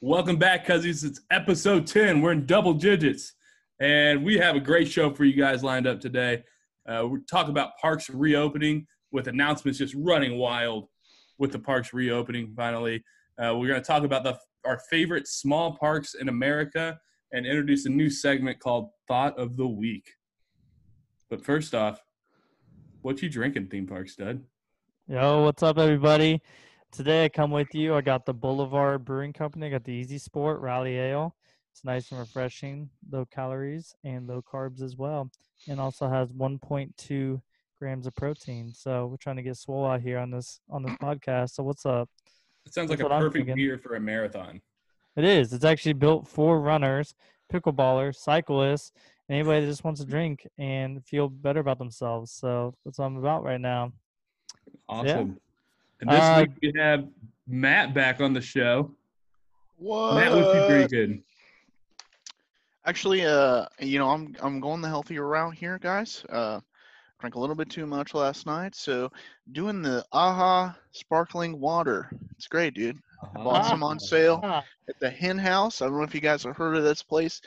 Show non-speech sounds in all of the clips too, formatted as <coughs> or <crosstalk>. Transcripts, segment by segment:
Welcome back, cousins. It's episode 10. We're in double digits, and we have a great show for you guys lined up today. Uh, we're talking about parks reopening with announcements just running wild with the parks reopening finally. Uh, we're going to talk about the, our favorite small parks in America and introduce a new segment called Thought of the Week. But first off, what you drinking, theme park stud? Yo, what's up, everybody? Today I come with you. I got the Boulevard Brewing Company. I got the Easy Sport Rally Ale. It's nice and refreshing, low calories and low carbs as well, and also has 1.2 grams of protein. So we're trying to get swole out here on this on this podcast. So what's up? It sounds like a perfect beer for a marathon. It is. It's actually built for runners, pickleballers, cyclists, anybody that just wants to drink and feel better about themselves. So that's what I'm about right now. Awesome. And this Uh, week we have Matt back on the show. What? Matt, what you drinking? Actually, uh, you know, I'm I'm going the healthier route here, guys. Uh, drank a little bit too much last night, so doing the Aha sparkling water. It's great, dude. I bought some on sale at the Hen House. I don't know if you guys have heard of this place.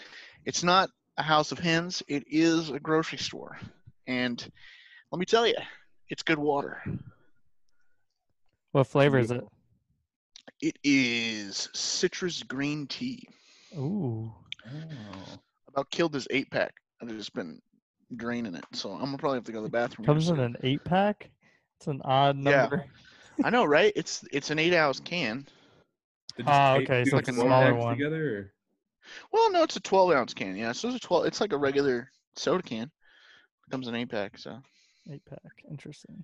It's not a house of hens. It is a grocery store, and let me tell you, it's good water. What flavor is it? It is citrus green tea. Ooh. Oh. About killed this eight pack. I've just been draining it, so I'm gonna probably have to go to the bathroom. here Comes in an eight pack. It's an odd number. Yeah. number. I know, right? It's it's an eight ounce can. They Ah, okay, two so it's a smaller one. Together, or? Well, no, it's a twelve ounce can. Yeah, so it's a twelve. It's like a regular soda can. It comes in eight pack. So Eight pack. Interesting.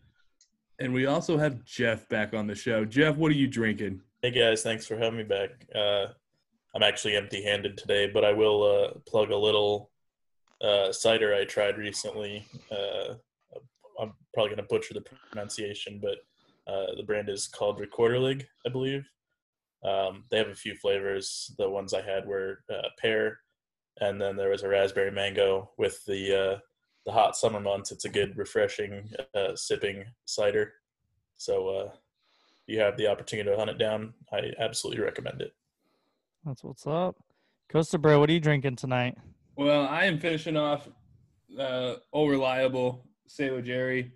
And we also have Jeff back on the show. Jeff, what are you drinking? Hey guys, thanks for having me back. Uh, I'm actually empty-handed today, but I will uh, plug a little uh, cider I tried recently. Uh, I'm probably going to butcher the pronunciation, but uh, the brand is called Rekorderlig, I believe. Um, they have a few flavors. The ones I had were uh, pear, and then there was a raspberry mango. With the the hot summer months, it's a good, refreshing uh, sipping cider. So uh, you have the opportunity to hunt it down, I absolutely recommend it. That's what's up. Coaster Bro, what are you drinking tonight? Well, I am finishing off uh, Old Reliable Sailor Jerry.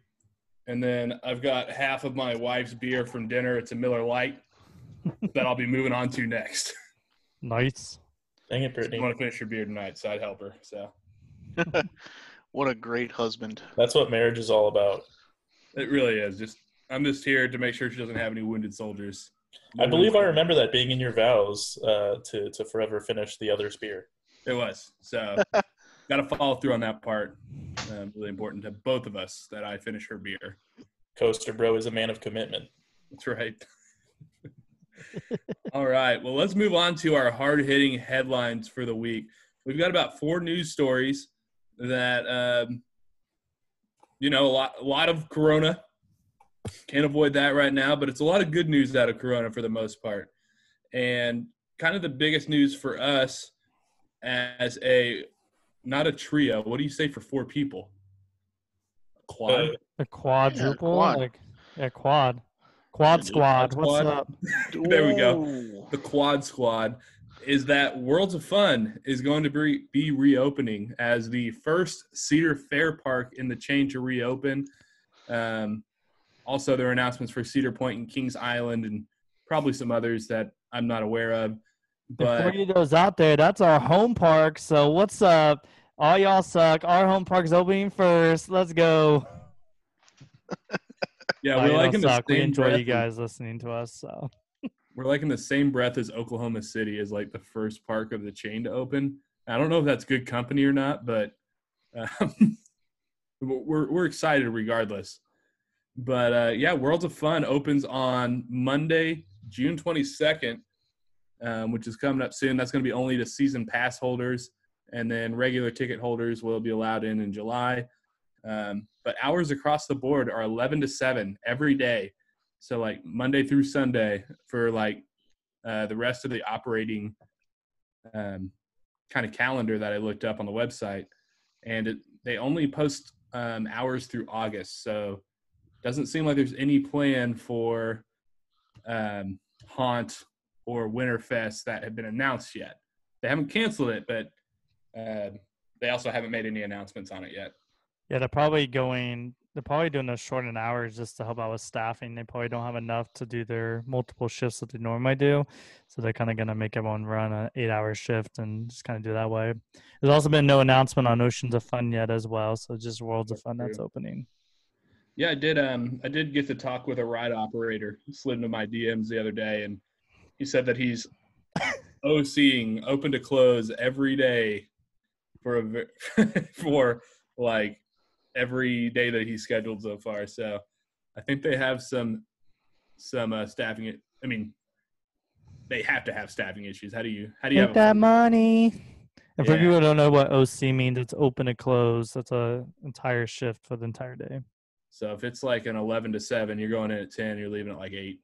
And then I've got half of my wife's beer from dinner. It's a Miller Lite <laughs> that I'll be moving on to next. Nice. Dang it, I Brittany. want to finish your beer tonight, so I'd help her. So what a great husband. That's what marriage is all about. it really is. Just I'm just here to make sure she doesn't have any wounded soldiers. I believe I remember that being in your vows uh, to to forever finish the other spear. It was. So <laughs> got to follow through on that part. Um, really important to both of us that I finish her beer. Coaster Bro is a man of commitment. That's right. <laughs> All right. Well, let's move on to our hard hitting headlines for the week. We've got about four news stories that, um, you know, a lot, a lot of Corona. Can't avoid that right now, but it's a lot of good news out of Corona for the most part. And kind of the biggest news for us as a, not a trio, what do you say for four people? A quad? Uh, A quadruple? quad. Like yeah, quad. Quad squad. quad What's up? <laughs> There we go. The quad squad is that Worlds of Fun is going to be, be reopening as the first Cedar Fair Park in the chain to reopen. Um, also, there are announcements for Cedar Point and Kings Island and probably some others that I'm not aware of. Before But you those out there, that's our home park. So what's up? All y'all suck. Our home park's opening first. Let's go. <laughs> yeah, we're like don't in the suck. We enjoy you guys listening to us. So we're like in the same breath as Oklahoma City is like the first park of the chain to open. I don't know if that's good company or not, but um, <laughs> we're we're excited regardless. But uh, yeah, Worlds of Fun opens on Monday, June twenty second, um, which is coming up soon. That's going to be only to season pass holders, and then regular ticket holders will be allowed in in July. Um, but hours across the board are eleven to seven every day. So like Monday through Sunday for like uh, the rest of the operating um, kind of calendar that I looked up on the website, and it, they only post um, hours through August. So doesn't seem like there's any plan for um, Haunt or Winterfest that have been announced yet. They haven't canceled it, but uh, they also haven't made any announcements on it yet. Yeah, they're probably going. They're probably doing those shortened hours just to help out with staffing. They probably don't have enough to do their multiple shifts that they normally do, so they're kind of going to make everyone run an eight-hour shift and just kind of do that way. There's also been no announcement on Oceans of Fun yet as well, so just Worlds of Fun that's opening. Yeah, I did. Um, I did get to talk with a ride operator. He slid into my DMs the other day, and he said that he's <coughs> OCing open to close every day for a <laughs> for like every day that he's scheduled so far. So I think they have some some uh, staffing. I mean, they have to have staffing issues. How do you how do you Get have that a, money. And for Yeah. people who don't know what OC means, it's open to close. That's a entire shift for the entire day. so if it's like an eleven to seven, you're going in at ten, you're leaving at like eight.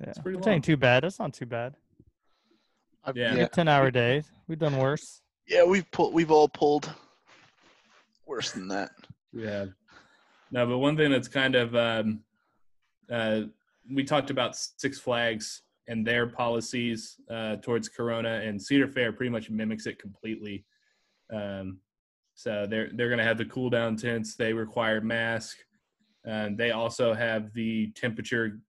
Yeah, It's pretty which long. ain't too bad. That's not too bad. I've- Yeah. yeah, Ten hour days. We've done worse. yeah, we've pulled, we've all pulled worse than that. Yeah. No, but one thing that's kind of um, uh, we talked about Six Flags and their policies uh, towards Corona, and Cedar Fair pretty much mimics it completely. Um, so they're they're going to have the cool down tents. They require mask, and they also have the temperature.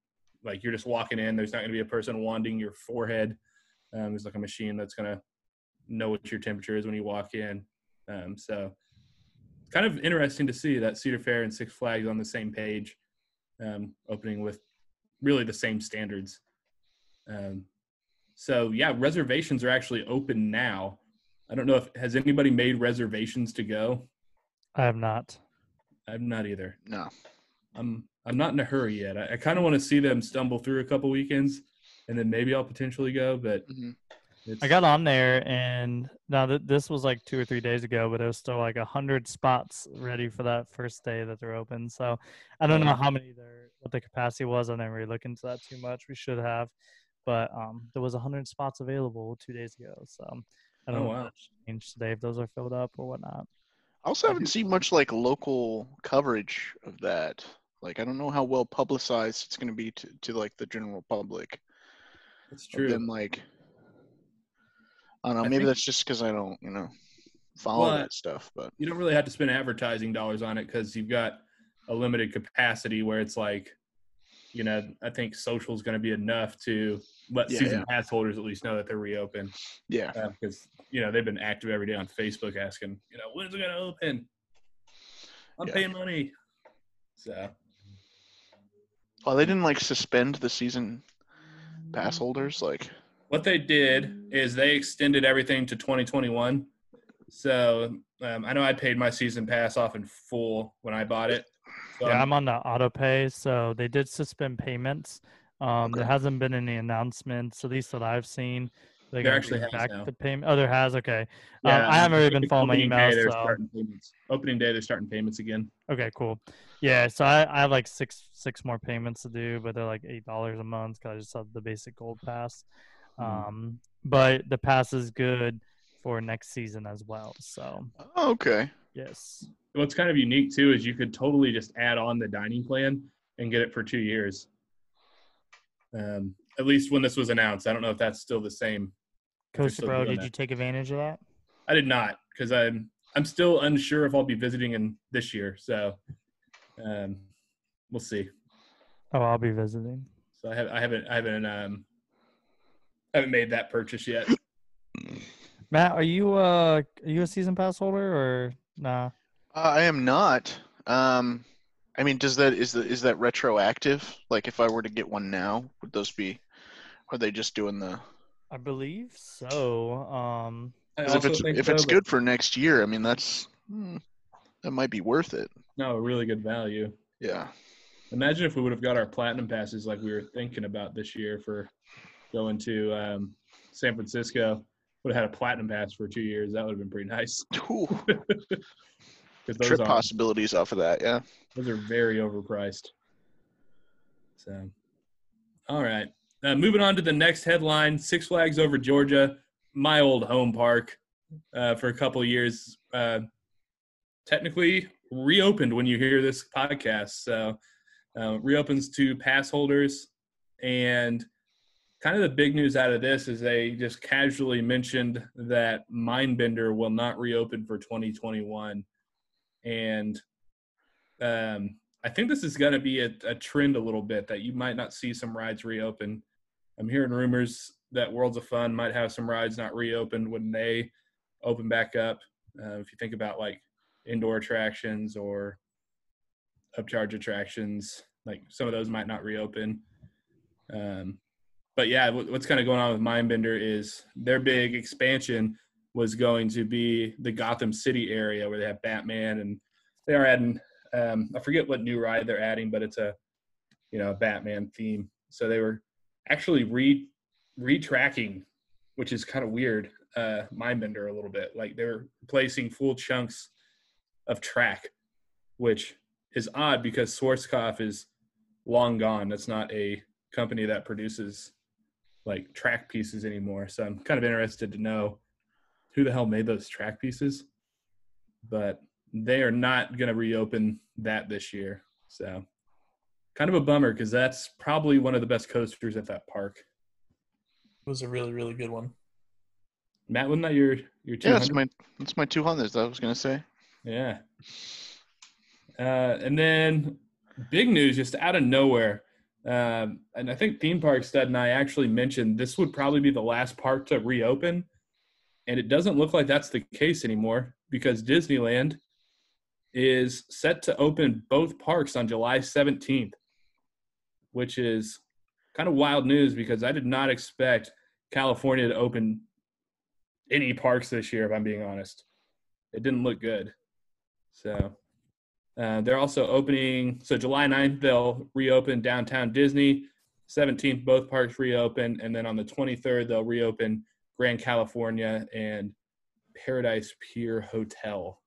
Like you're just walking in, there's not going to be a person wanding your forehead. Um, there's like a machine that's going to know what your temperature is when you walk in. Um, so kind of interesting to see that Cedar Fair and Six Flags on the same page, um, opening with really the same standards. Um, so yeah, reservations are actually open now. I don't know if has anybody made reservations to go. I have not. I'm not either. No, I'm I'm not in a hurry yet. I, I kind of want to see them stumble through a couple weekends, and then maybe I'll potentially go. But Mhm. It's, I got on there, and now that this was like two or three days ago, but it was still like a hundred spots ready for that first day that they're open. So I don't know how many there, what the capacity was. I didn't really look into that too much. We should have, but um, there was a hundred spots available two days ago. So I don't Oh, know wow. if that's changed today if those are filled up or whatnot. I also Have haven't seen much like local coverage of that. Like, I don't know how well publicized it's going to be to, to like the general public. it's true. them, like, I don't know. I Maybe that's just because I don't, you know, follow Well, that stuff. But you don't really have to spend advertising dollars on it because you've got a limited capacity where it's like, you know, I think social is going to be enough to let Yeah, season yeah. pass holders at least know that they're reopened yeah, uh, because you know they've been active every day on Facebook asking, you know, when's it going to open? I'm Yeah. paying money. So well, they didn't like suspend the season pass holders. Like, what they did is they extended everything to 2021. So um, I know I paid my season pass off in full when I bought it. So yeah, I'm- I'm on the auto pay, so they did suspend payments. Um, There hasn't been any announcements, at least that I've seen. They're There actually back now. the payment. Oh, there has. Okay. Yeah, um, I haven't really been following my opening day, emails. So. Opening day, they're starting payments again. Okay, cool. Yeah, so I, I have like six six more payments to do, but they're like eight dollars a month because I just have the basic gold pass. Mhm. Um, but the pass is good for next season as well. So oh, okay, yes, What's kind of unique too is you could totally just add on the dining plan and get it for two years. Um, at least when this was announced, I don't know if that's still the same. if they're Coach Bro, did that. you take advantage of that? I did not because I'm I'm still unsure if I'll be visiting in this year. So um, we'll see. Oh, I'll be visiting. So I have I haven't I haven't um haven't made that purchase yet. Matt, are you uh are you a season pass holder or nah? uh, I am not. Um, I mean, does that is the is that retroactive? Like, if I were to get one now, would those be? Are they just doing the? I believe so. Um, I 'cause if it's if so, it's but- good for next year, I mean, that's hmm, that might be worth it. no, a really good value. Yeah. Imagine if we would have got our platinum passes like we were thinking about this year for going to um, San Francisco. Would have had a platinum pass for two years. That would have been pretty nice. <laughs> Ooh, Because those trip are possibilities off of that. Yeah. those are very overpriced. So, all right. Uh, moving on to the next headline: Six Flags over Georgia, my old home park, uh, for a couple of years. Uh, technically reopened when you hear this podcast. So, uh, reopens to pass holders, and kind of the big news out of this is they just casually mentioned that Mindbender will not reopen for 2021, and um, I think this is going to be a, a trend a little bit that you might not see some rides reopen. I'm hearing rumors that Worlds of Fun might have some rides not reopened when they open back up. Uh, if you think about like indoor attractions or upcharge attractions, like some of those might not reopen. Um, but yeah, what's kind of going on with Mindbender is their big expansion was going to be the Gotham City area where they have Batman and they are adding um, I forget what new ride they're adding, but it's a you know a Batman theme. So they were actually re retracking, which is kind of weird. Uh, Mindbender a little bit, like they're replacing full chunks of track, which is odd because Schwarzkopf is long gone. That's not a company that produces like track pieces anymore. So I'm kind of interested to know who the hell made those track pieces. But they are not going to reopen that this year. So kind of a bummer because that's probably one of the best coasters at that park. It was a really, really good one. Matt, wasn't that your your two? Yeah, that's my that's my two hundreds. I was gonna say. Yeah. Uh, and then big news just out of nowhere. Um, and I think Theme Park Stud and I actually mentioned this would probably be the last park to reopen. And it doesn't look like that's the case anymore because Disneyland is set to open both parks on July 17th, which is kind of wild news because I did not expect California to open any parks this year, if I'm being honest. It didn't look good. So uh, they're also opening, so July 9th, they'll reopen downtown Disney. 17th, both parks reopen. And then on the 23rd, they'll reopen Grand Californian and Paradise Pier Hotel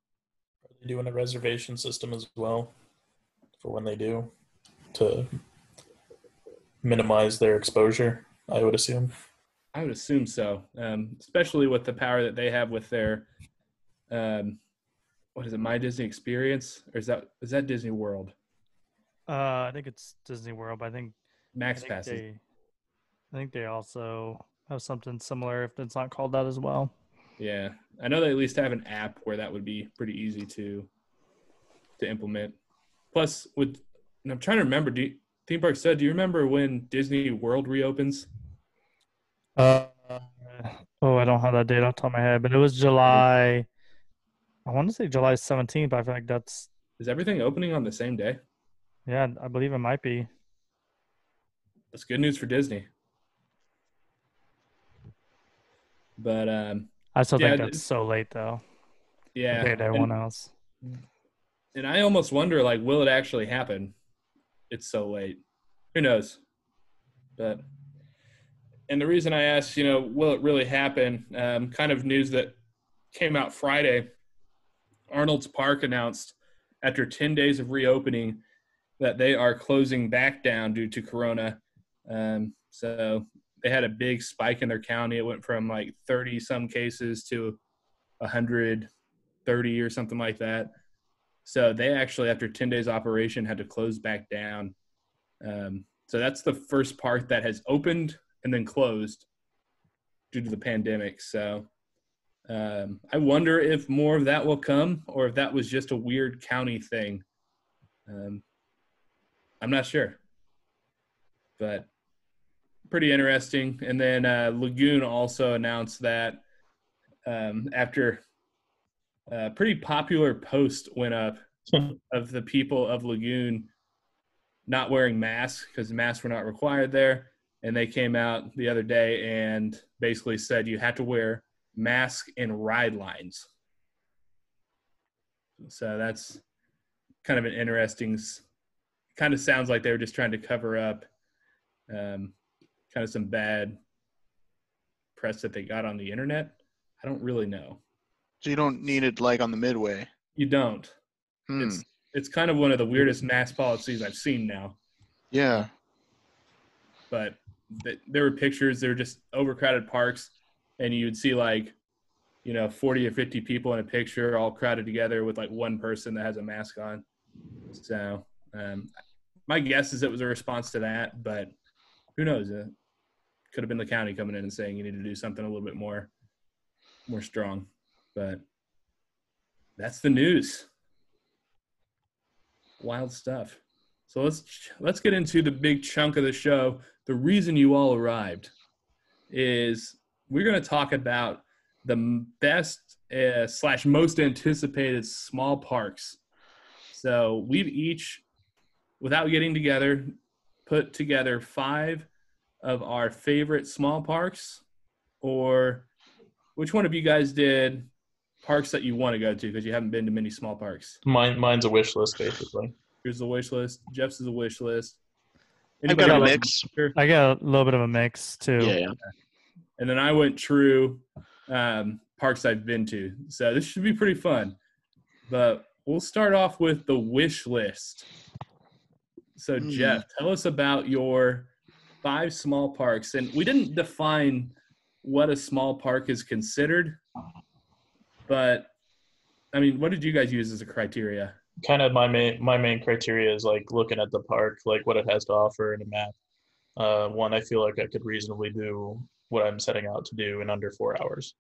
Are they doing a reservation system as well for when they do to minimize their exposure, I would assume. I would assume so, um, especially with the power that they have with their, um, what is it, My Disney Experience, or is that is that Disney World? Uh, I think it's Disney World. But I think Max I think passes. They, I think they also have something similar if it's not called that as well. Yeah, I know they at least have an app where that would be pretty easy to to implement. Plus, with and I'm trying to remember. Do you, theme park said? Do you remember when Disney World reopens? Uh, oh, I don't have that date off the top of my head, but it was July. I want to say July 17th, but I feel like that's. Is everything opening on the same day? Yeah, I believe it might be. That's good news for Disney. But um, I still yeah, think that's so late, though. Yeah, compared to everyone and, else. And I almost wonder, like, will it actually happen? It's so late. Who knows? But and the reason I asked, you know, will it really happen? Um, kind of news that came out Friday. Arnold's Park announced after 10 days of reopening that they are closing back down due to Corona. Um, so they had a big spike in their county. It went from like 30 some cases to 130 or something like that. So they actually, after 10 days operation, had to close back down. Um, so that's the first part that has opened and then closed due to the pandemic. So um, I wonder if more of that will come or if that was just a weird county thing. Um, I'm not sure. But pretty interesting. And then uh, Lagoon also announced that um, after a pretty popular post went up <laughs> of the people of Lagoon not wearing masks because masks were not required there. And they came out the other day and basically said you had to wear mask and ride lines. So that's kind of an interesting, kind of sounds like they were just trying to cover up um, kind of some bad press that they got on the internet. I don't really know. So you don't need it like on the midway. You don't. Hmm. It's it's kind of one of the weirdest mask policies I've seen now. Yeah. But th- there were pictures. There were just overcrowded parks, and you'd see like, you know, forty or fifty people in a picture, all crowded together with like one person that has a mask on. So, um, my guess is it was a response to that, but who knows? Uh, could have been the county coming in and saying you need to do something a little bit more, more strong. But that's the news. Wild stuff. So let's let's get into the big chunk of the show. The reason you all arrived is we're going to talk about the best uh, slash most anticipated small parks. So we've each, without getting together, put together five of our favorite small parks, or which one of you guys did parks that you want to go to because you haven't been to many small parks? Mine, mine's a wish list, basically. Here's the wish list. Jeff's is a wish list. I got a mix. Sure. I got a little bit of a mix too. Yeah, yeah. And then I went true um, parks I've been to. So this should be pretty fun. But we'll start off with the wish list. So Hmm. Jeff, tell us about your five small parks, and we didn't define what a small park is considered, but I mean, what did you guys use as a criteria? Kind of my main my main criteria is like looking at the park, like what it has to offer in a map. Uh, one, I feel like I could reasonably do what I'm setting out to do in under four hours.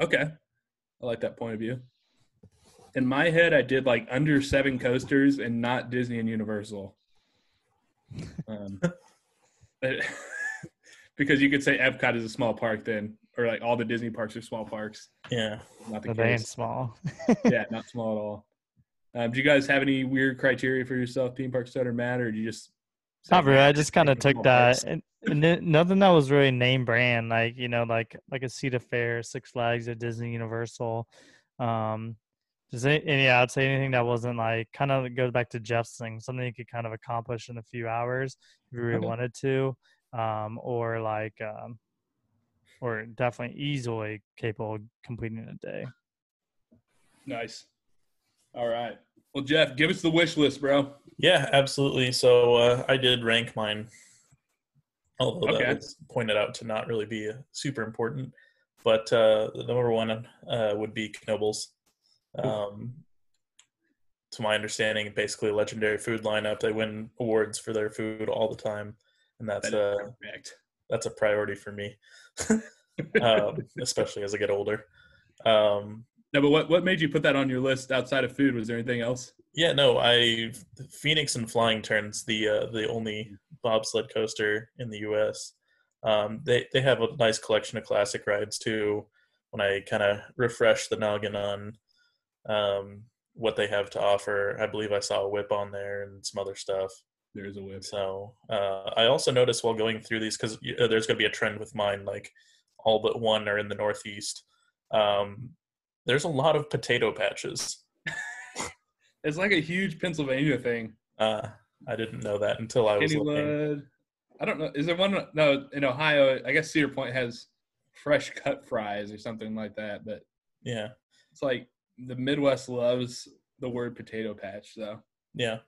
Okay, I like that point of view. In my head, I did like under seven coasters and not Disney and Universal. Um, <laughs> but- <laughs> because you could say Epcot is a small park then, or like all the Disney parks are small parks. Yeah. Not the But they ain't small. <laughs> yeah, not small at all. Um, do you guys have any weird criteria for yourself, theme park study, Matt, or do you just? Not really. I just kind of took that, and, and then nothing that was really name brand, like you know, like like a Cedar Fair, Six Flags, or Disney Universal. Um, just any, and yeah, I'd say anything that wasn't like kind of goes back to Jeff's thing, something you could kind of accomplish in a few hours if you really Okay. wanted to, um, or like, um, or definitely easily capable of completing in a day. Nice. All right. Well, Jeff, give us the wish list, bro. Yeah, absolutely. So uh, I did rank mine, although Okay. that was pointed out to not really be super important. But uh, the number one uh, would be Knoebels. Um, to my understanding, basically a legendary food lineup. They win awards for their food all the time, and that's That uh, correct. that's a priority for me, <laughs> um, especially as I get older. Um, No, but what, what made you put that on your list outside of food? Was there anything else? Yeah, no, I Phoenix and Flying Turns the uh, the only bobsled coaster in the U.S. Um, they they have a nice collection of classic rides too. When I kind of refresh the noggin on um, what they have to offer, I believe I saw a whip on there and some other stuff. There is a whip. So uh, I also noticed while going through these because uh, there's going to be a trend with mine, like all but one are in the Northeast. Um, there's a lot of potato patches. It's like a huge Pennsylvania thing. Uh, I didn't know that until I was looking. Kennywood. I don't know. Is there one? No, in Ohio, I guess Cedar Point has fresh cut fries or something like that. But Yeah, it's like the Midwest loves the word potato patch. So yeah,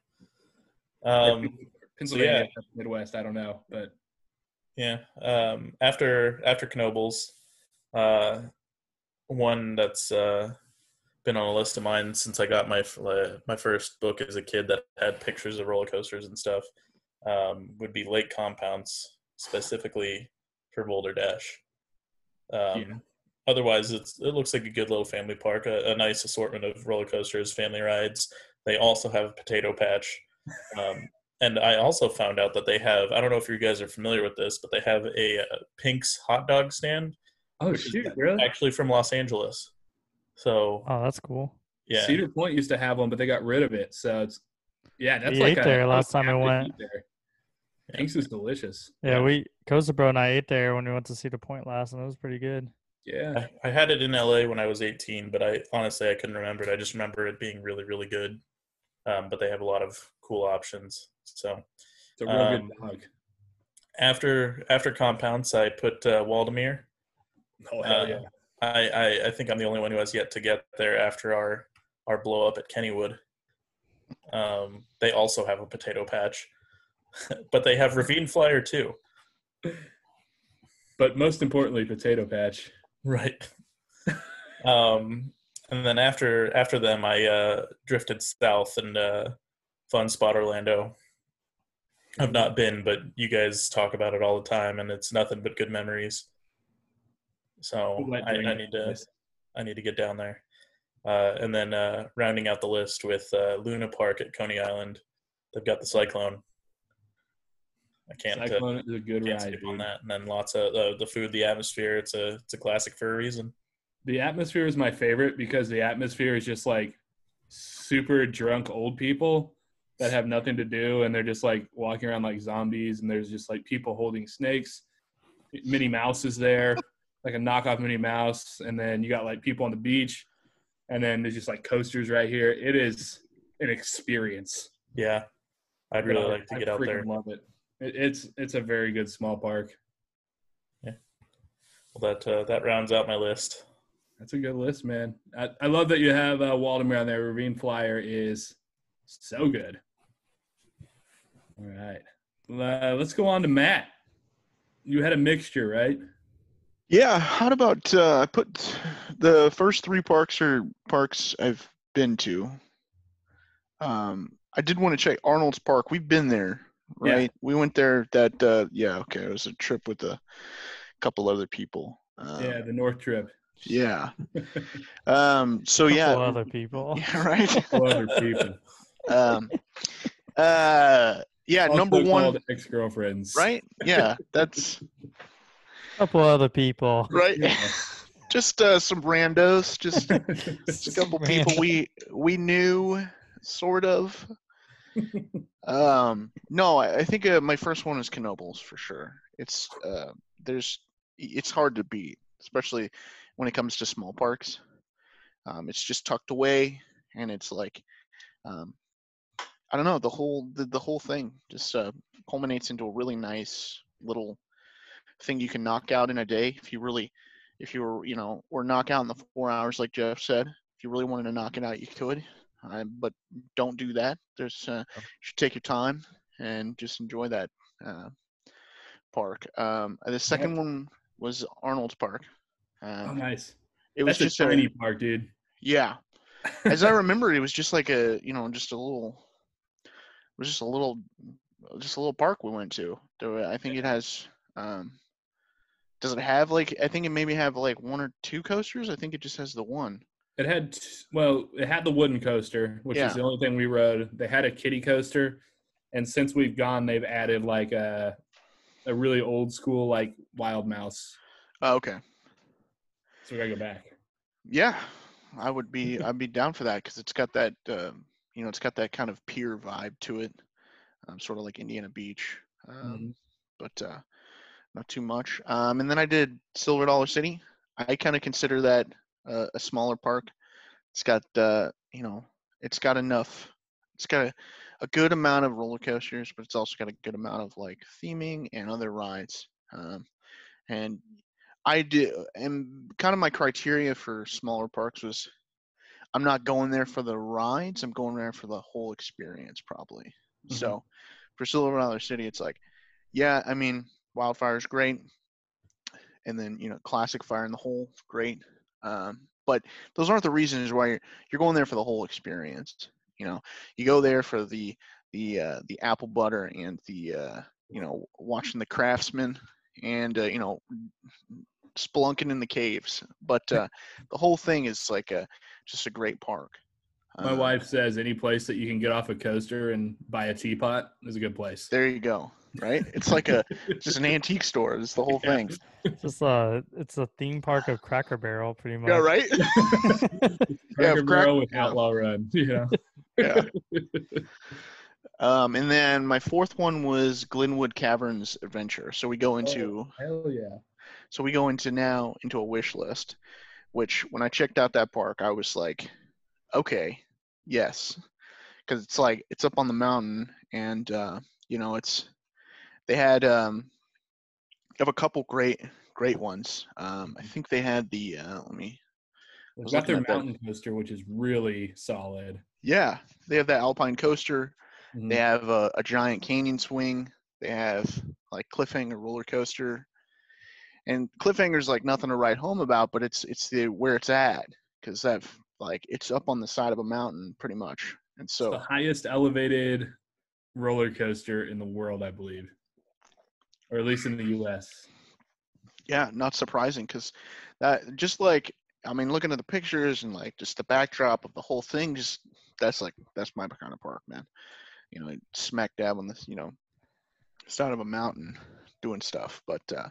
um, Pennsylvania, Midwest. I don't know, but yeah. Um, after after Knoebels, uh, one that's uh, been on a list of mine since I got my uh, my first book as a kid that had pictures of roller coasters and stuff um, would be Lake Compounce, specifically for Boulder Dash. Um, Yeah. Otherwise, it's it looks like a good little family park, a, a nice assortment of roller coasters, family rides. They also have a potato patch. Um, and I also found out that they have, I don't know if you guys are familiar with this, but they have a uh, Pink's hot dog stand oh shoot, really? actually from Los Angeles. So, Oh, that's cool. yeah. Cedar Point used to have one, but they got rid of it. So it's yeah, that's We like ate a, there last time I went. eat There. Yeah. Is delicious. Yeah, we Coaster Bro and I ate there when we went to Cedar Point last, and it was pretty good. Yeah, I, I had it in LA when I was 18, but I honestly I couldn't remember it. I just remember it being really, really good. Um, but they have a lot of cool options. So it's a real Um, good dog. after after Compounce, I put uh, Waldameer. Oh hell Uh, yeah! I, I I think I'm the only one who has yet to get there after our our blow up at Kennywood. Um, they also have a potato patch, <laughs> but they have Ravine Flyer too. But most importantly, potato patch. Right. um, and then after after them, I uh, drifted south and uh, Fun Spot Orlando. I've not been, but you guys talk about it all the time, and it's nothing but good memories. So I, I need to I need to get down there. Uh, and then uh, rounding out the list with uh, Luna Park at Coney Island, they've got the Cyclone. I can't, uh, Cyclone is a good can't ride, skip on that. And then lots of uh, the food, the atmosphere. It's a it's a classic for a reason. The atmosphere is my favorite because the atmosphere is just like super drunk old people that have nothing to do and they're just like walking around like zombies and there's just like people holding snakes. Minnie Mouse is there, like a knockoff Minnie Mouse, and then you got like people on the beach, and then there's just like coasters right here. It is an experience. Yeah, I'd really I- like to I get out freaking there. Love it. it. It's it's a very good small park. Yeah. Well, that uh, that rounds out my list. That's a good list, man. I, I love that you have uh, Waldameer on there. Ravine Flyer is so good. All right. Uh, let's go on to Matt. You had a mixture, right? Yeah, how about uh, I put the first three parks or parks I've been to. Um, I did want to check Arnold's Park. We've been there, Yeah. right? We went there. That uh, yeah, okay. It was a trip with a couple other people. Um, yeah, the North Trip. yeah. <laughs> Um, so Couple yeah, other people. yeah, right. Couple other people. <laughs> <laughs> um, uh, yeah, number one, ex-girlfriends. right? Yeah, that's Couple other people. right. Yeah. <laughs> just uh, some randos, just <laughs> Just a couple Man. people we we knew, sort of. <laughs> um, no, I, I think uh, my first one is Knoebels for sure. It's uh, there's it's hard to beat, especially when it comes to small parks. Um, it's just tucked away, and it's like, um, I don't know, the whole the, the whole thing just uh, culminates into a really nice little thing you can knock out in a day if you really if you were, you know, or knock out in the four hours, like Jeff said. If you really wanted to knock it out, you could. Uh, but don't do that. There's, uh, you should take your time and just enjoy that uh, park. Um, the second one was Arnold's Park. Oh, Um, nice. it was That's just a a, tiny park, dude. yeah. As I <laughs> remember, it was just like a, you know, just a little. It was just a little, just a little park we went to. I think it has. Um, does it have like? I think it maybe have like one or two coasters. I think it just has the one. It had well, it had the wooden coaster, which Yeah. is the only thing we rode. They had a kiddie coaster, and since we've gone, they've added like a a really old school like wild mouse. Oh, okay. So we gotta go back. Yeah, I would be. I'd be down for that because it's got that. Uh, you know, it's got that kind of pier vibe to it, um, sort of like Indiana Beach, um, Mhm. but uh, not too much. Um, and then I did Silver Dollar City. I kind of consider that uh, a smaller park. It's got, uh, you know, it's got enough. It's got a, a good amount of roller coasters, but it's also got a good amount of like theming and other rides. Um, and I do, and kind of my criteria for smaller parks was I'm not going there for the rides. I'm going there for the whole experience, probably. Mhm. So for Silver Dollar City, it's like, yeah, I mean, Wildfire is great, and then you know, Classic Fire in the Hole, great. Um, but those aren't the reasons why you're, you're going there for the whole experience. You know, you go there for the the uh, the apple butter and the uh, you know watching the craftsmen and uh, you know spelunking in the caves. But <laughs> uh, the whole thing is like a just a great park. My Um, wife says any place that you can get off a coaster and buy a teapot is a good place. There you go. Right? It's like a just an antique store. It's the whole <laughs> Yeah. thing. Just uh, it's a theme park of Cracker Barrel, pretty much. <laughs> Yeah, right? Cracker crack- Barrel with yeah. Outlaw Run. <laughs> Yeah. yeah. Um, and then my fourth one was Glenwood Caverns Adventure. So we go into Hell yeah. so we go into now into a wish list, which when I checked out that park, I was like, okay, yes, because it's like it's up on the mountain, and uh, you know it's they had um, have a couple great great ones. Um, I think they had the uh, let me They've got their at that. mountain coaster, which is really solid. yeah they have that Alpine coaster. Mhm. They have a, a giant canyon swing. They have like cliffhanger roller coaster, and cliffhanger's like nothing to write home about, but it's it's the where it's at because that like it's up on the side of a mountain pretty much, and It's so the highest elevated roller coaster in the world, I believe, or at least in the U.S. Yeah, not surprising because that just like I mean, looking at the pictures and like just the backdrop of the whole thing, just that's like that's my kind of park, man. You know, smack dab on this, you know, side of a mountain doing stuff. But uh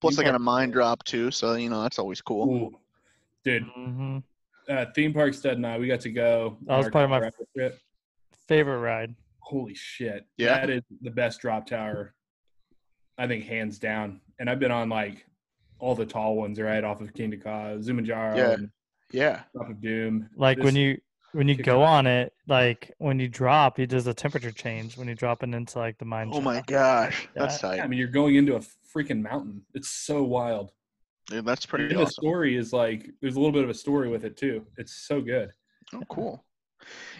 plus I got a Mine Drop too, so you know that's always cool. Ooh, dude, hmm uh, theme park stud and I, we got to go. That was on our part of my- trip. Favorite ride. Holy shit! Yeah? that is the best drop tower. I think hands down. And I've been on like all the tall ones, right, off of Kingda Ka, Zumanjaro, Yeah. and Yeah. Drop of Doom. Like when you when you go on it, like when you drop, it does a temperature change when you drop it into like the mine. Oh my gosh, that's Yeah. tight. I mean, you're going into a freaking mountain. It's so wild. Dude, that's pretty And the story is like there's a little bit of a story with it too. It's so good. Oh, cool.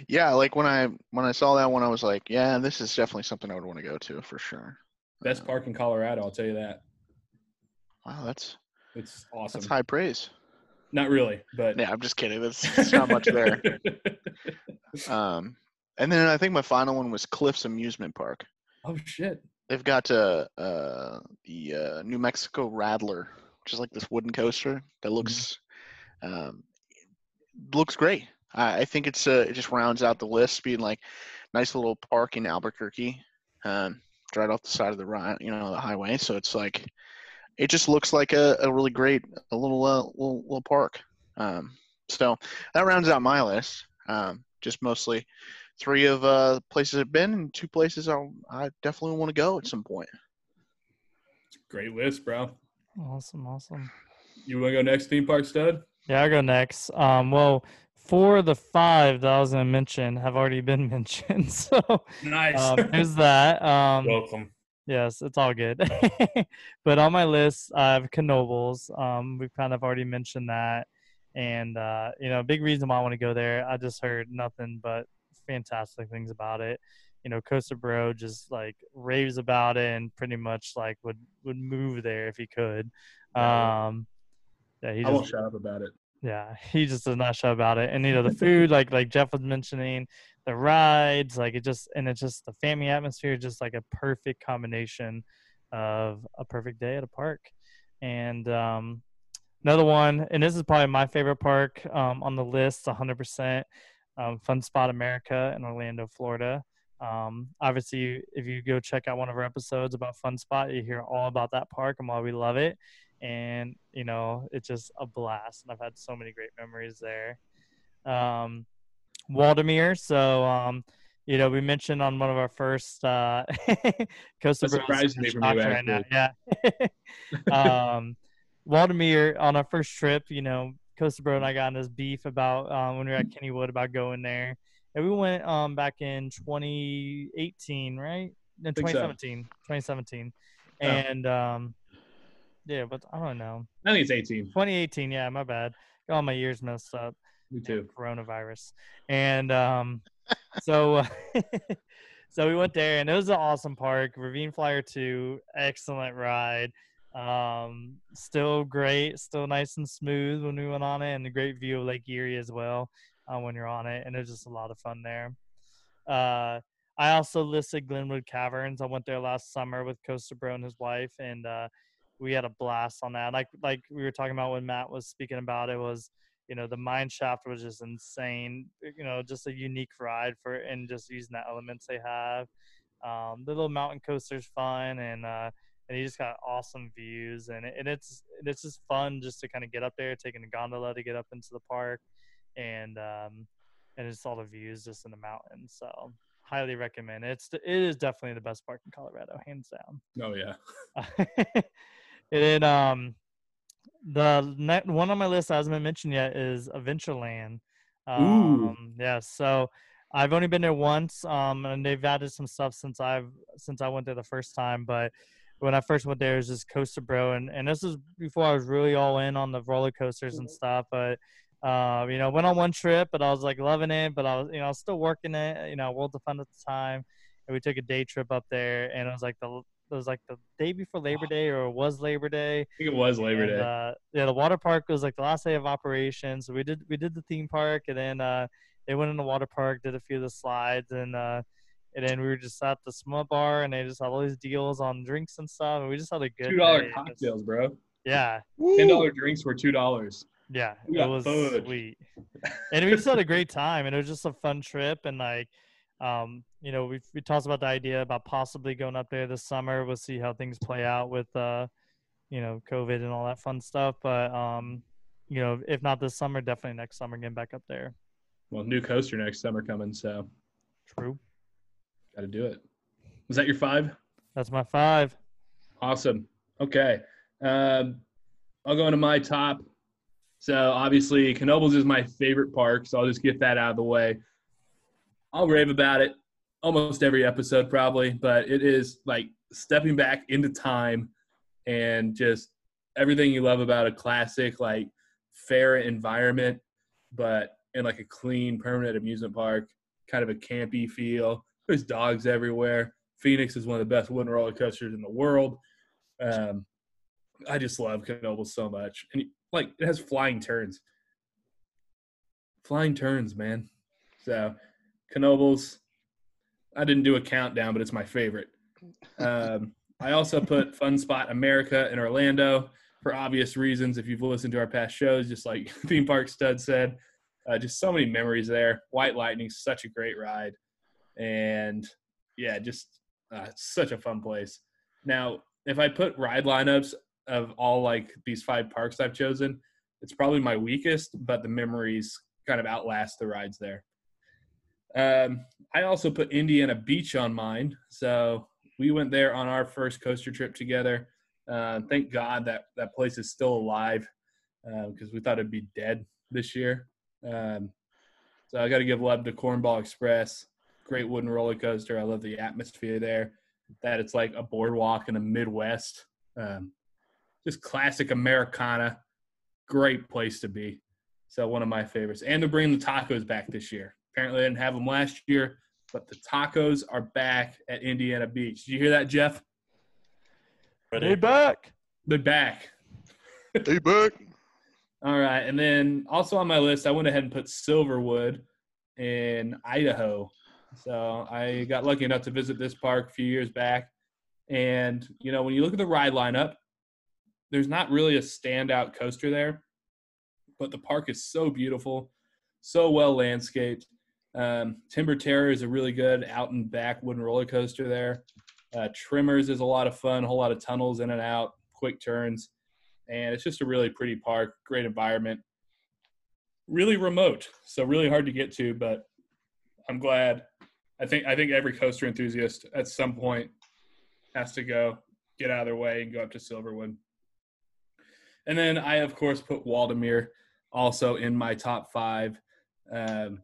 Yeah, like when I when I saw that one, I was like, yeah, this is definitely something I would want to go to for sure. Best park in Colorado, I'll tell you that. Wow, that's It's awesome. that's high praise. Not really, but Yeah, I'm just kidding. That's, <laughs> that's not much there. <laughs> Um, and then I think my final one was Cliffs Amusement Park. oh shit! They've got uh, uh, the uh, New Mexico Rattler, is like this wooden coaster that looks um, looks great. I, I think it's uh, it just rounds out the list, being like nice little park in Albuquerque, um, right off the side of the you know the highway. So it's like it just looks like a, a really great a little uh, little little park. Um, so that rounds out my list. Um, just mostly three of uh places I've been and two places I I definitely want to go at some point. Great list, bro. Awesome, awesome. You want to go next theme park stud? Yeah, I'll go next. Um, well, four of the five that I was gonna mention have already been <laughs> mentioned. So Nice. um, there's that. Um, Welcome. Yes, it's all good. <laughs> but on my list, I have Knoebels. Um, we've kind of already mentioned that, and uh, you know, big reason why I want to go there. I just heard nothing but fantastic things about it. You know, Coaster Bro just like raves about it, and pretty much like would would move there if he could. Um, yeah, he I won't just shut up about it. yeah, he just does not show about it. And you know, the <laughs> food, like like Jeff was mentioning, the rides, like it just and it's just the family atmosphere, just like a perfect combination of a perfect day at a park. And um, another one, and this is probably my favorite park um, on the list, 100%. Um, Fun Spot America in Orlando, Florida. Um, obviously, if you go check out one of our episodes about Fun Spot, you hear all about that park and why we love it. And you know it's just a blast and i've had so many great memories there. Um waldameer so um you know we mentioned on one of our first uh <laughs> costa That surprised me from you, right now yeah. <laughs> Um waldameer on our first trip you know costa bro and i got in this beef about um when we were at kennywood about going there and we went um back in 2018 right no, Think so. 2017 2017 Oh. and um yeah, but I don't know. I think it's 18. 2018, yeah, my bad. Got all my years messed up. Me too. Coronavirus. And um so <laughs> so we went there and it was an awesome park. Ravine Flyer 2, excellent ride. Um still great, still nice and smooth when we went on it and a great view of Lake Erie as well uh, when you're on it and it was just a lot of fun there. Uh I also listed Glenwood Caverns. I went there last summer with Coaster Bro and his wife, and uh, we had a blast on that. Like like we were talking about when Matt was speaking about it was, you know, the mine shaft was just insane. You know, just a unique ride for and just using the elements they have. Um, the little mountain coaster's fun, and uh, and you just got awesome views, and and it's it's just fun just to kind of get up there, taking a gondola to get up into the park, and um, and it's all the views just in the mountains. So highly recommend it. It's it is definitely the best park in Colorado, hands down. Oh yeah. <laughs> and then um the ne- one on my list I hasn't been mentioned yet is Adventureland. Um yeah, so I've only been there once, um, and they've added some stuff since I've since I went there the first time. But when I first went there, it was just Coaster Bro, and and this was before I was really all in on the roller coasters and stuff. But um, you know, went on one trip, but I was like loving it, but I was you know I was still working it. You know, World of Fun at the time, and we took a day trip up there, and it was like the it was like the day before Labor Day, or it was Labor Day. I think it was Labor And, Day. Uh, yeah, the water park was like the last day of operations. We did we did the theme park, and then uh, they went in the water park, did a few of the slides, and uh, And then we were just at the Smut Bar, and they just had all these deals on drinks and stuff, and we just had a good Two dollar day. It cocktails, bro. Yeah, Ten dollar drinks were two dollars. Yeah, it was fudge. sweet, <laughs> and we just had a great time, and it was just a fun trip, and like, um, you know, we we talked about the idea about possibly going up there this summer. We'll see how things play out with, uh, you know, COVID and all that fun stuff, but um, you know, if not this summer, definitely next summer, getting back up there. Well, new coaster next summer coming, so True. got to do it. Was that your five? That's my five. Awesome. Okay. Um, I'll go into my top. So obviously, Knoebels is my favorite park, so I'll just get that out of the way. I'll rave about it almost every episode, probably, but it is like stepping back into time and just everything you love about a classic, like fair environment, but in like a clean, permanent amusement park, kind of a campy feel. There's dogs everywhere. Phoenix is one of the best wooden roller coasters in the world. Um, I just love Knoebels so much, and like it has flying turns, flying turns, man. So Knoebels, I didn't do a countdown, but it's my favorite. Um, I also put <laughs> Fun Spot America in Orlando for obvious reasons. If you've listened to our past shows, just like <laughs> Theme Park Stud said, uh, just so many memories there. White Lightning, such a great ride, and yeah, just uh, such a fun place. Now, if I put ride lineups of all like these five parks I've chosen, it's probably my weakest, but the memories kind of outlast the rides there. Um, I also put Indiana Beach on mine, so we went there on our first coaster trip together. Uh, thank God that that place is still alive because we thought it'd be dead this year. Um, so I got to give love to Cornball Express. Great wooden roller coaster. I love the atmosphere there. That it's like a boardwalk in the Midwest. Um, just classic Americana. Great place to be. So one of my favorites. And they're bringing the tacos back this year. Apparently they didn't have them last year, but the tacos are back at Indiana Beach. Did you hear that, Jeff? Ready? Hey, back. They're back. <laughs> Hey, back. All right. And then also on my list, I went ahead and put Silverwood in Idaho. So I got lucky enough to visit this park a few years back. And, you know, when you look at the ride lineup, there's not really a standout coaster there, but the park is so beautiful, so well landscaped. Um, Timber Terror is a really good out and back wooden roller coaster there. Uh, Tremors is a lot of fun, a whole lot of tunnels in and out, quick turns and it's just a really pretty park, great environment, really remote, so really hard to get to. But I'm glad. I think I think every coaster enthusiast at some point has to go get out of their way and go up to Silverwood. And then I of course put Waldameer also in my top five. Um,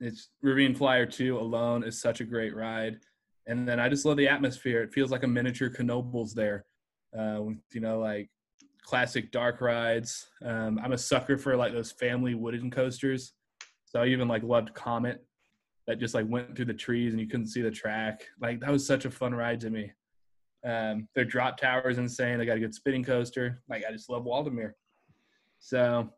it's Ravine Flyer 2 alone is such a great ride. And then I just love the atmosphere. It feels like a miniature Knoebels there. Uh, with, you know, like classic dark rides. Um, I'm a sucker for like those family wooden coasters. So I even like loved Comet that just like went through the trees and you couldn't see the track. Like that was such a fun ride to me. Um, their drop tower is insane. They got a good spinning coaster. Like I just love Waldameer. So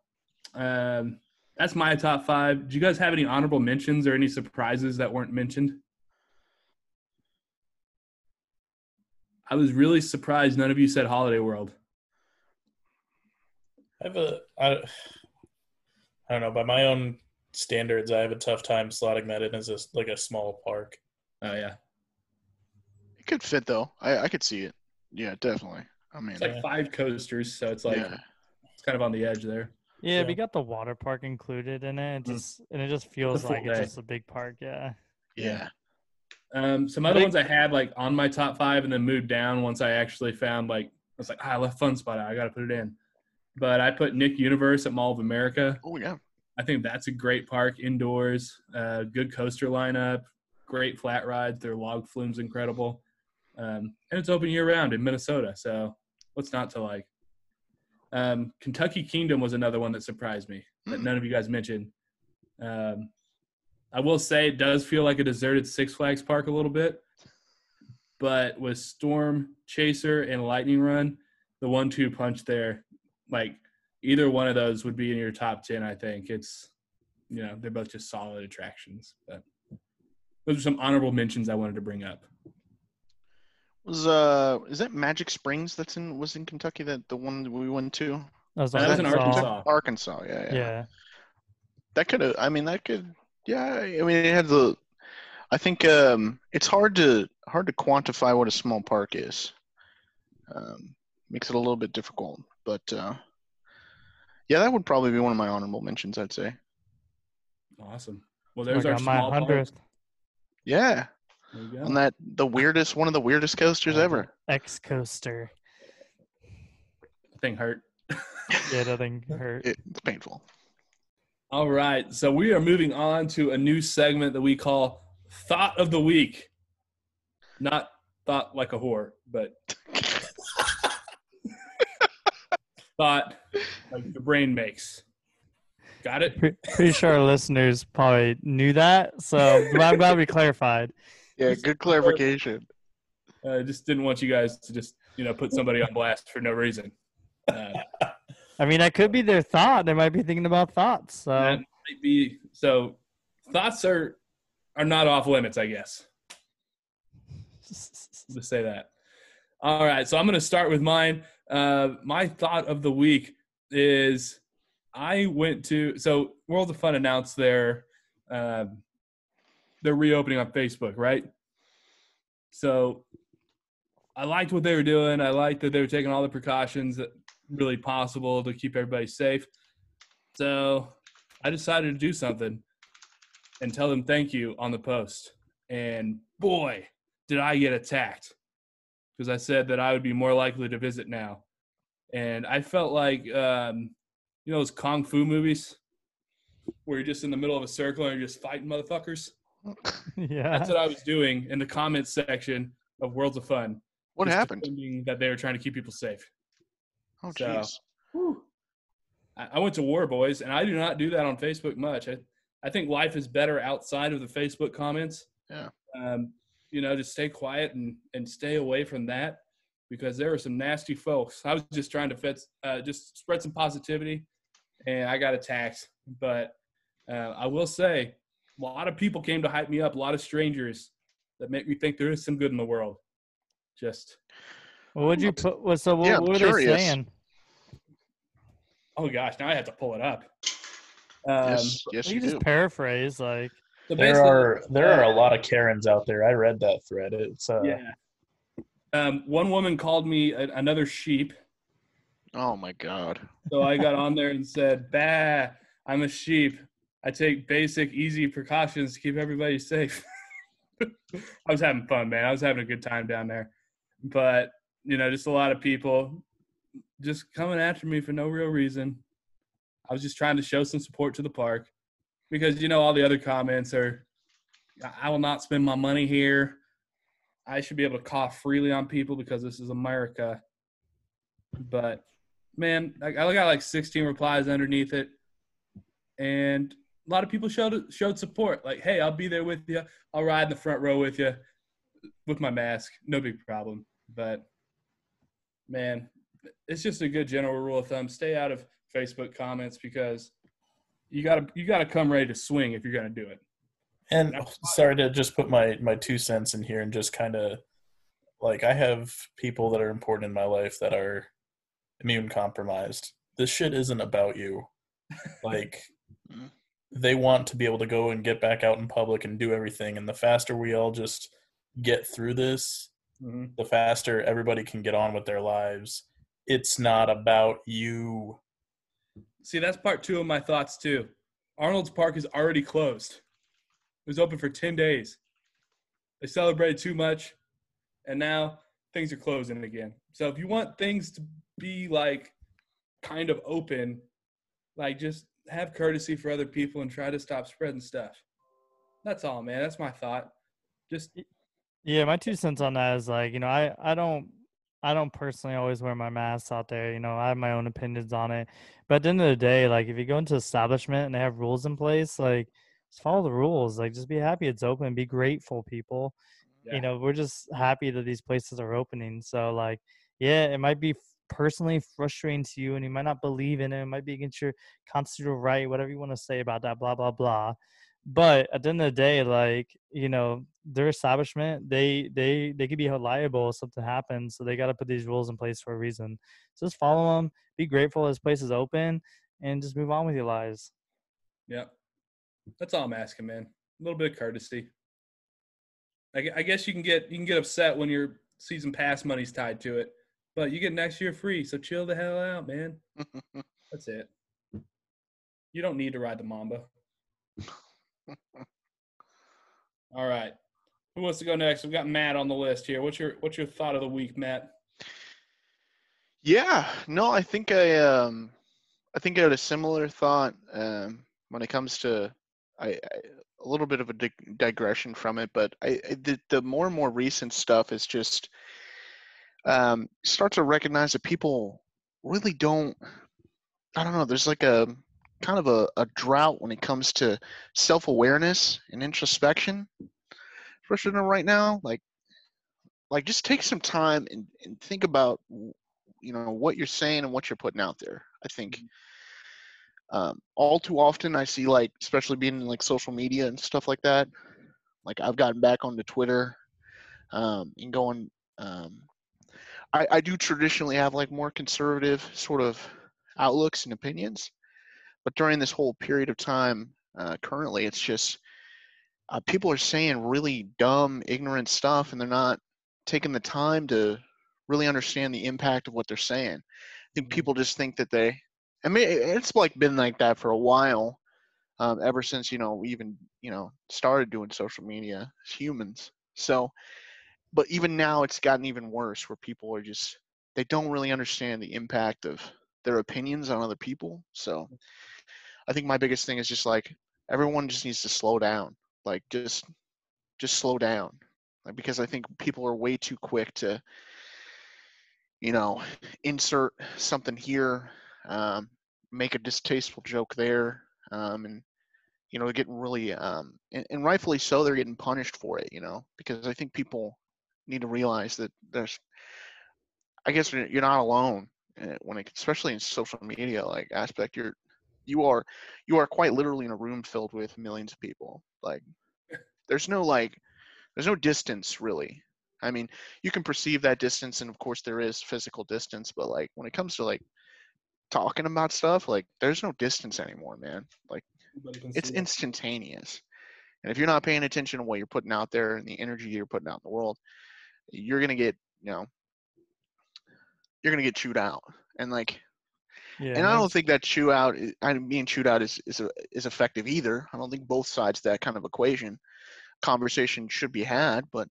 um, that's my top five. Do you guys have any honorable mentions or any surprises that weren't mentioned? I was really surprised none of you said Holiday World. I have a I, I don't know by my own standards I have a tough time slotting that in as a like a small park. Oh yeah, It could fit though. I I could see it. Yeah, definitely. I mean, it's like Yeah. five coasters, so it's like yeah. it's kind of on the edge there. Yeah, Yeah. we got the water park included in it. It Mm. just and it just feels full like it's just a big park. Yeah. Yeah. Um, some other ones I had like on my top five and then moved down once I actually found like I was like ah, I left Fun Spot out. I got to put it in. But I put Nick Universe at Mall of America. Oh yeah. I think that's a great park indoors. Uh, good coaster lineup, great flat rides. Their log flume's incredible, um, and it's open year round in Minnesota. So what's not to like? Um, Kentucky Kingdom was another one that surprised me that Hmm. none of you guys mentioned. Um, I will say it does feel like a deserted Six Flags park a little bit, but with Storm Chaser and Lightning Run, the one-two punch there, like either one of those would be in your top 10 i think it's you know they're both just solid attractions but those are some honorable mentions I wanted to bring up. Was uh is that Magic Springs that's in was in Kentucky that the one we went to? That was, That was in Arkansas. Arkansas, yeah, yeah. Yeah. That could have I mean that could yeah, I mean it had the I think um it's hard to hard to quantify what a small park is. Um makes it a little bit difficult. But uh yeah, that would probably be one of my honorable mentions, I'd say. Awesome. Well, I there's our got my small park. hundredth Yeah. There you go. On that the weirdest one of the weirdest coasters ever. X coaster. thing hurt. Yeah, that thing <laughs> hurt. It, it's painful. All right. So we are moving on to a new segment that we call Thought of the Week. Not thought like a whore, but <laughs> thought like your brain makes. Got it? Pretty sure our listeners probably knew that, so I'm glad we <laughs> clarified. Yeah, good clarification. I uh, just didn't want you guys to just, you know, put somebody on blast for no reason. Uh, I mean, that could be their thought. They might be thinking about thoughts. So that might be so thoughts are are not off limits, I guess. <laughs> to say that. All right, so I'm going to start with mine. Uh, my thought of the week is I went to so World of Fun announced their um their reopening on Facebook, right? So I liked what they were doing. I liked that they were taking all the precautions that really possible to keep everybody safe. So I decided to do something and tell them thank you on the post. And boy, did I get attacked because I said that I would be more likely to visit now. And I felt like, um, you know, those kung fu movies where you're just in the middle of a circle and you're just fighting motherfuckers. <laughs> yeah, That's what I was doing in the comments section of Worlds of Fun. What just happened? defending That they were trying to keep people safe. Oh So- I I went to war, boys, and I do not do that on Facebook much. I, I think life is better outside of the Facebook comments. Yeah. Um, you know, just stay quiet and and stay away from that because there are some nasty folks. I was just trying to fit, uh, just spread some positivity, and I got attacked. But uh, I will say, a lot of people came to hype me up. A lot of strangers that make me think there is some good in the world. Just what would you put? What, so what, Yeah, what were curious. they saying? oh gosh, now I have to pull it up. Um, yes, yes, you you just do. paraphrase like so There are there are a lot of Karens out there. I read that thread. It's uh, Yeah. Um, one woman called me a, another sheep, Oh my god. so I got on there and said, "Bah, I'm a sheep. I take basic, easy precautions to keep everybody safe." <laughs> I was having fun, man. I was having a good time down there, but you know, just a lot of people just coming after me for no real reason. I was just trying to show some support to the park because you know all the other comments are, "I- "I will not spend my money here." I should be able to cough freely on people because this is America. But man, I got like 16 replies underneath it, and a lot of people showed showed support. Like, hey, I'll be there with you. I'll ride in the front row with you with my mask. No big problem. But man, it's just a good general rule of thumb: stay out of Facebook comments because you gotta you gotta come ready to swing if you're gonna do it. And That's sorry to just put my my two cents in here and just kind of like I have people that are important in my life that are immune compromised. This shit isn't about you. <laughs> Like Mhm. They want to be able to go and get back out in public and do everything and the faster we all just get through this, Mhm. the faster everybody can get on with their lives. It's not about you. See, that's part two of my thoughts too. Arnolds Park is already closed. It was open for 10 days. They celebrated too much, and now things are closing again. So if you want things to be like kind of open, like just have courtesy for other people and try to stop spreading stuff. That's all, man. That's my thought. Just Yeah, my two cents on that is like, you know, I I don't I don't personally always wear my mask out there. You know, I have my own opinions on it. But at the end of the day, like if you go into establishment and they have rules in place, like just follow the rules. Like just be happy it's open. Be grateful, people. Yeah. You know, we're just happy that these places are opening. So like, yeah, it might be personally frustrating to you and you might not believe in it. It might be against your constitutional right, whatever you want to say about that, blah, blah, blah. But at the end of the day, like you know, their establishment, they they they could be held liable if something happens. So they got to put these rules in place for a reason. So just follow them. Be grateful this place is open, and just move on with your lives. Yep. That's all I'm asking, man. A little bit of courtesy. I, I guess you can get you can get upset when your season pass money's tied to it, but you get next year free. So chill the hell out, man. <laughs> That's it. You don't need to ride the Mamba. <laughs> All right. Who wants to go next? We've got Matt on the list here. What's your what's your thought of the week, Matt? Yeah, no, I think I um I think I had a similar thought um when it comes to I, I a little bit of a dig- digression from it, but I, I the, the more and more recent stuff is just um start to recognize that people really don't I don't know, there's like a kind of a, a drought when it comes to self-awareness and introspection especially right now like like just take some time and, and think about you know what you're saying and what you're putting out there i think. Um, all too often i see like especially being in like social media and stuff like that like i've gotten back onto twitter um, and going um, I, I do traditionally have like more conservative sort of outlooks and opinions but during this whole period of time uh, currently it's just uh, people are saying really dumb ignorant stuff and they're not taking the time to really understand the impact of what they're saying. I think people just think that they, I mean, it's like been like that for a while, um, ever since you know we even you know started doing social media as humans. So, but even now it's gotten even worse, where people are just they don't really understand the impact of their opinions on other people. So, I think my biggest thing is just like everyone just needs to slow down, like just just slow down, like because I think people are way too quick to you know, insert something here, um, make a distasteful joke there, um, and you know, they're getting really, um, and, and rightfully so, they're getting punished for it. You know, because I think people need to realize that there's, I guess you're you're not alone uh, when it, especially in social media like aspect. You're, you are, you are quite literally in a room filled with millions of people. Like, there's no like, there's no distance really I mean, you can perceive that distance, and of course there is physical distance, but like when it comes to like talking about stuff, like there's no distance anymore, man. Like it's instantaneous. And if you're not paying attention to what you're putting out there and the energy you're putting out in the world, you're gonna get, you know, you're gonna get chewed out. And like, Yeah, and I don't think that chew out, i- I mean, being chewed out is is uh, is effective either. I don't think both sides of that kind of equation conversation should be had, but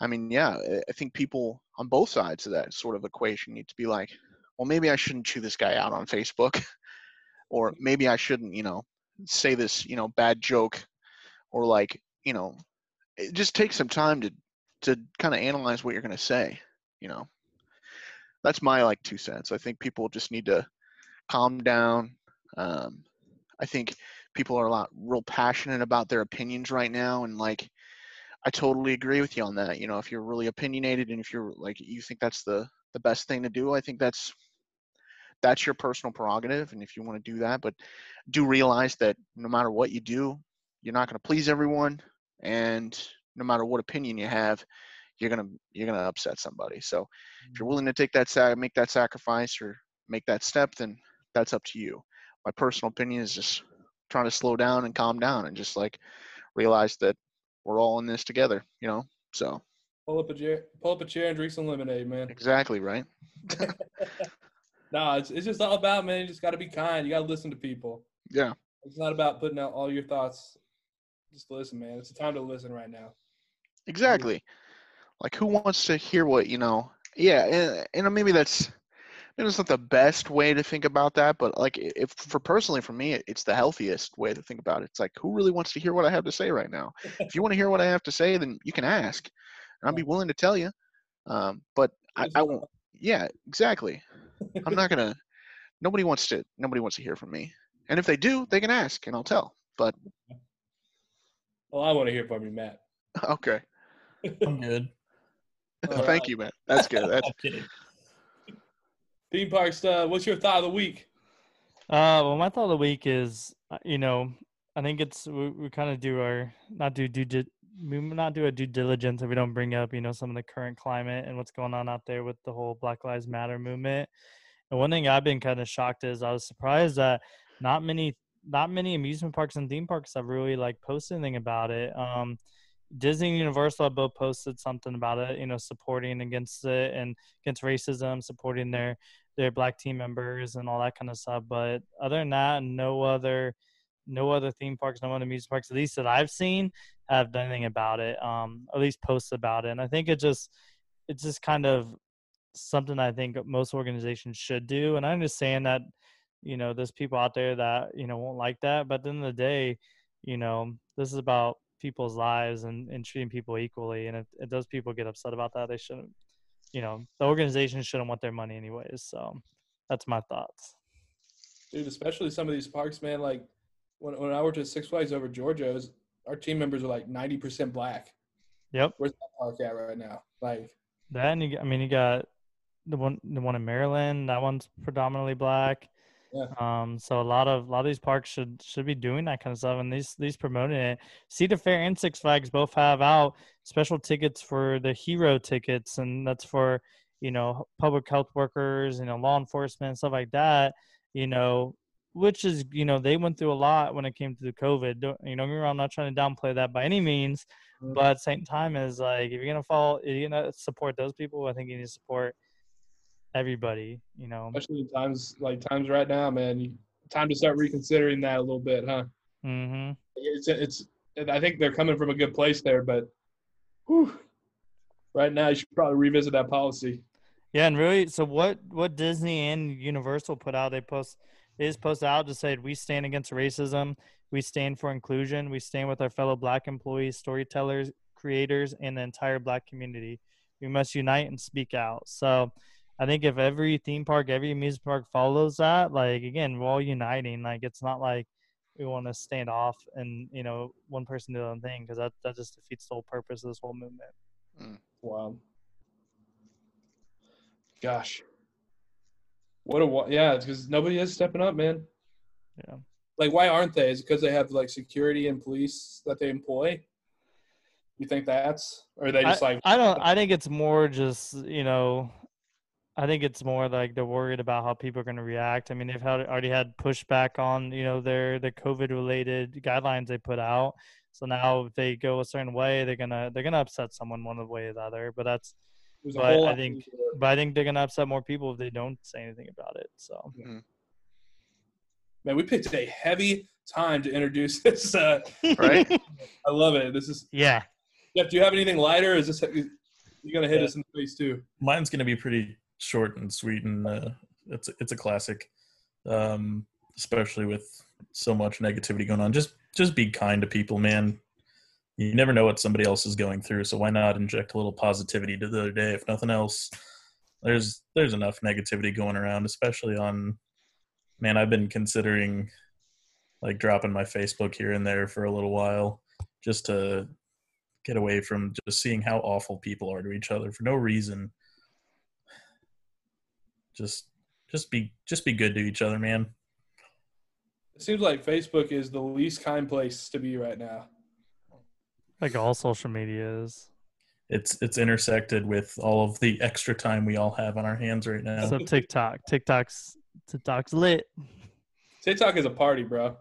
I mean, yeah, I- I think people on both sides of that sort of equation need to be like, well, maybe I shouldn't chew this guy out on Facebook, <laughs> or maybe I shouldn't, you know, say this, you know, bad joke, or like, you know, it just takes some time to to kind of analyze what you're going to say, you know. That's my like two cents. I think people just need to calm down. Um, I think people are a lot real passionate about their opinions right now, and like I totally agree with you on that. You know, if you're really opinionated and if you're like you think that's the the best thing to do, I think that's that's your personal prerogative and if you want to do that, but do realize that no matter what you do, you're not going to please everyone and no matter what opinion you have, you're going to you're to upset somebody. So, if you're mm-hmm. willing to take that sac- make that sacrifice or make that step, then that's up to you. My personal opinion is just trying to slow down and calm down and just like realize that we're all in this together, you know? So, Pull up a chair, pull up a chair and drink some lemonade, man. exactly, right? <laughs> No, it's it's just all about man. You just got to be kind. You got to listen to people. Yeah. It's not about putting out all your thoughts. Just listen, man. It's the time to listen right now. Exactly. Like who wants to hear what, you know? Yeah, and, and maybe that's maybe it's not the best way to think about that, but like if for personally for me, it's the healthiest way to think about it. It's like who really wants to hear what I have to say right now? <laughs> if you want to hear what I have to say, then you can ask, and I'll be willing to tell you. Um, but I, I won't. Yeah, exactly. I'm not gonna. Nobody wants to. Nobody wants to hear from me. And if they do, they can ask, and I'll tell. But Well, I want to hear from you, Matt. okay, I'm good. <laughs> Thank right. you, man. That's good. That's <laughs> I'm kidding. Theme parks. Uh, what's your thought of the week? Uh, well, my thought of the week is, uh, you know, I think it's we, we kind of do our not do due di- we not do a due diligence if we don't bring up you know some of the current climate and what's going on out there with the whole Black Lives Matter movement. And one thing I've been kind of shocked is I was surprised that not many not many amusement parks and theme parks have really like posted anything about it. Um, Disney Universal have both posted something about it, you know, supporting against it and against racism, supporting their their black team members and all that kind of stuff. But other than that, no other no other theme parks, no other amusement parks, at least that I've seen, have done anything about it. Um, at least posts about it. And I think it just it's just kind of something I think most organizations should do. And I understand that, you know, there's people out there that, you know, won't like that. But at the end of the day, you know, this is about people's lives and, and treating people equally. And if it does people get upset about that, they shouldn't, you know, the organization shouldn't want their money anyways. So that's my thoughts. Dude, especially some of these parks, man. Like when, when I worked at Six Flags over Georgia's, our team members are like 90% black. Yep. Where's that park at right now? Like that, and you, I mean, you got the one, the one in Maryland. That one's predominantly black. Yeah. Um, so a lot of a lot of these parks should should be doing that kind of stuff, and these these promoting it. Cedar Fair and Six Flags both have out special tickets for the hero tickets, and that's for you know public health workers, you know law enforcement, stuff like that. You know, which is you know they went through a lot when it came to the COVID. Don't, you know, I'm not trying to downplay that by any means, Mhm. but at the same time, is like if you're gonna follow, if you're gonna support those people, I think you need to support everybody. You know. especially times like times right now, man. Time to start reconsidering that a little bit, huh? Mm-hmm. It's it's. I think they're coming from a good place there, but whew, right now you should probably revisit that policy. Yeah, and really, so what? What Disney and Universal put out? They post just posted out to say we stand against racism, we stand for inclusion, we stand with our fellow Black employees, storytellers, creators, and the entire Black community. We must unite and speak out. So, I think if every theme park, every amusement park follows that, like again, we're all uniting. Like it's not like we want to stand off and you know one person do their own thing because that that just defeats the whole purpose of this whole movement. Mm. Wow. Gosh. What a wa- yeah, because nobody is stepping up, man. Yeah. Like, why aren't they? Is it because they have like security and police that they employ? You think that's, or are they just like, I don't. I think it's more just you know, I think it's more like they're worried about how people are going to react. I mean, they've had already had pushback on you know their their COVID related guidelines they put out. So now if they go a certain way, they're gonna they're gonna upset someone one way or the other. But that's but I think- of- but I think they're gonna upset more people if they don't say anything about it. So man, we picked a heavy time to introduce <laughs> this. Uh, Right? <laughs> I love it. This is yeah, Jeff. Do you have anything lighter? Or is this you gonna hit Yeah. us in the face too? Mine's gonna be pretty short and sweet, and uh, it's it's a classic, um, especially with so much negativity going on. Just just be kind to people, man. You never know what somebody else is going through, so why not inject a little positivity to the other day? If nothing else, there's there's enough negativity going around, especially on. Man, I've been considering like dropping my Facebook here and there for a little while, just to get away from just seeing how awful people are to each other for no reason just just be just be good to each other man It seems like Facebook is the least kind place to be right now. like all social media is. it's it's intersected with all of the extra time we all have on our hands right now So TikTok, TikTok's TikTok's lit. TikTok is a party, bro.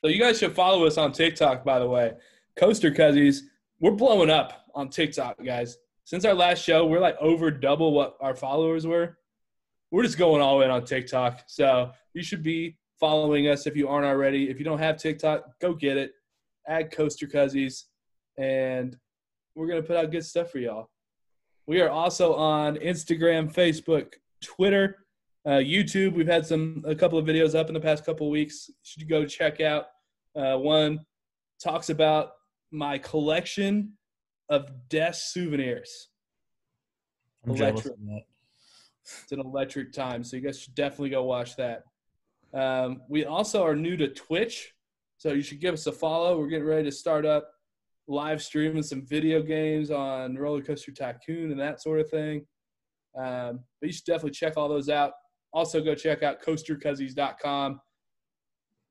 So you guys should follow us on TikTok, by the way. Coaster Cuzzies, we're blowing up on TikTok, guys. Since our last show, we're like over double what our followers were. We're just going all in on TikTok. So you should be following us if you aren't already. If you don't have TikTok, go get it. Add Coaster Cuzzies, and we're gonna put out good stuff for y'all. We are also on Instagram, Facebook, Twitter uh, YouTube. We've had some a couple of videos up in the past couple of weeks. You should go check out. Uh, one talks about my collection of desk souvenirs. i'm jealous of that It's an electric time, so you guys should definitely go watch that. Um, we also are new to Twitch, so you should give us a follow. We're getting ready to start up live streaming some video games on Roller Coaster Tycoon and that sort of thing. Um, but you should definitely check all those out. Also, go check out coastercuzzies.com.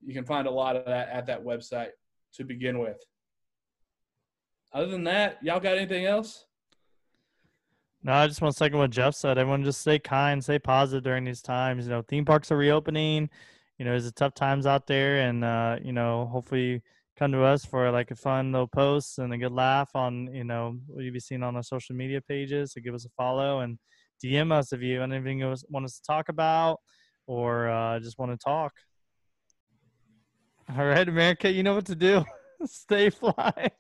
you can find a lot of that at that website to begin with. Other than that, y'all got anything else? No, I just want to second what Jeff said. Everyone just stay kind, stay positive during these times. You know, theme parks are reopening. You know, it's a tough times out there, and uh, you know, hopefully come to us for like a fun little post and a good laugh on you know what you'll be seeing on our social media pages. So give us a follow and DM us if you have anything you want us to talk about or uh, just want to talk. All right, America, you know what to do. <laughs> stay fly.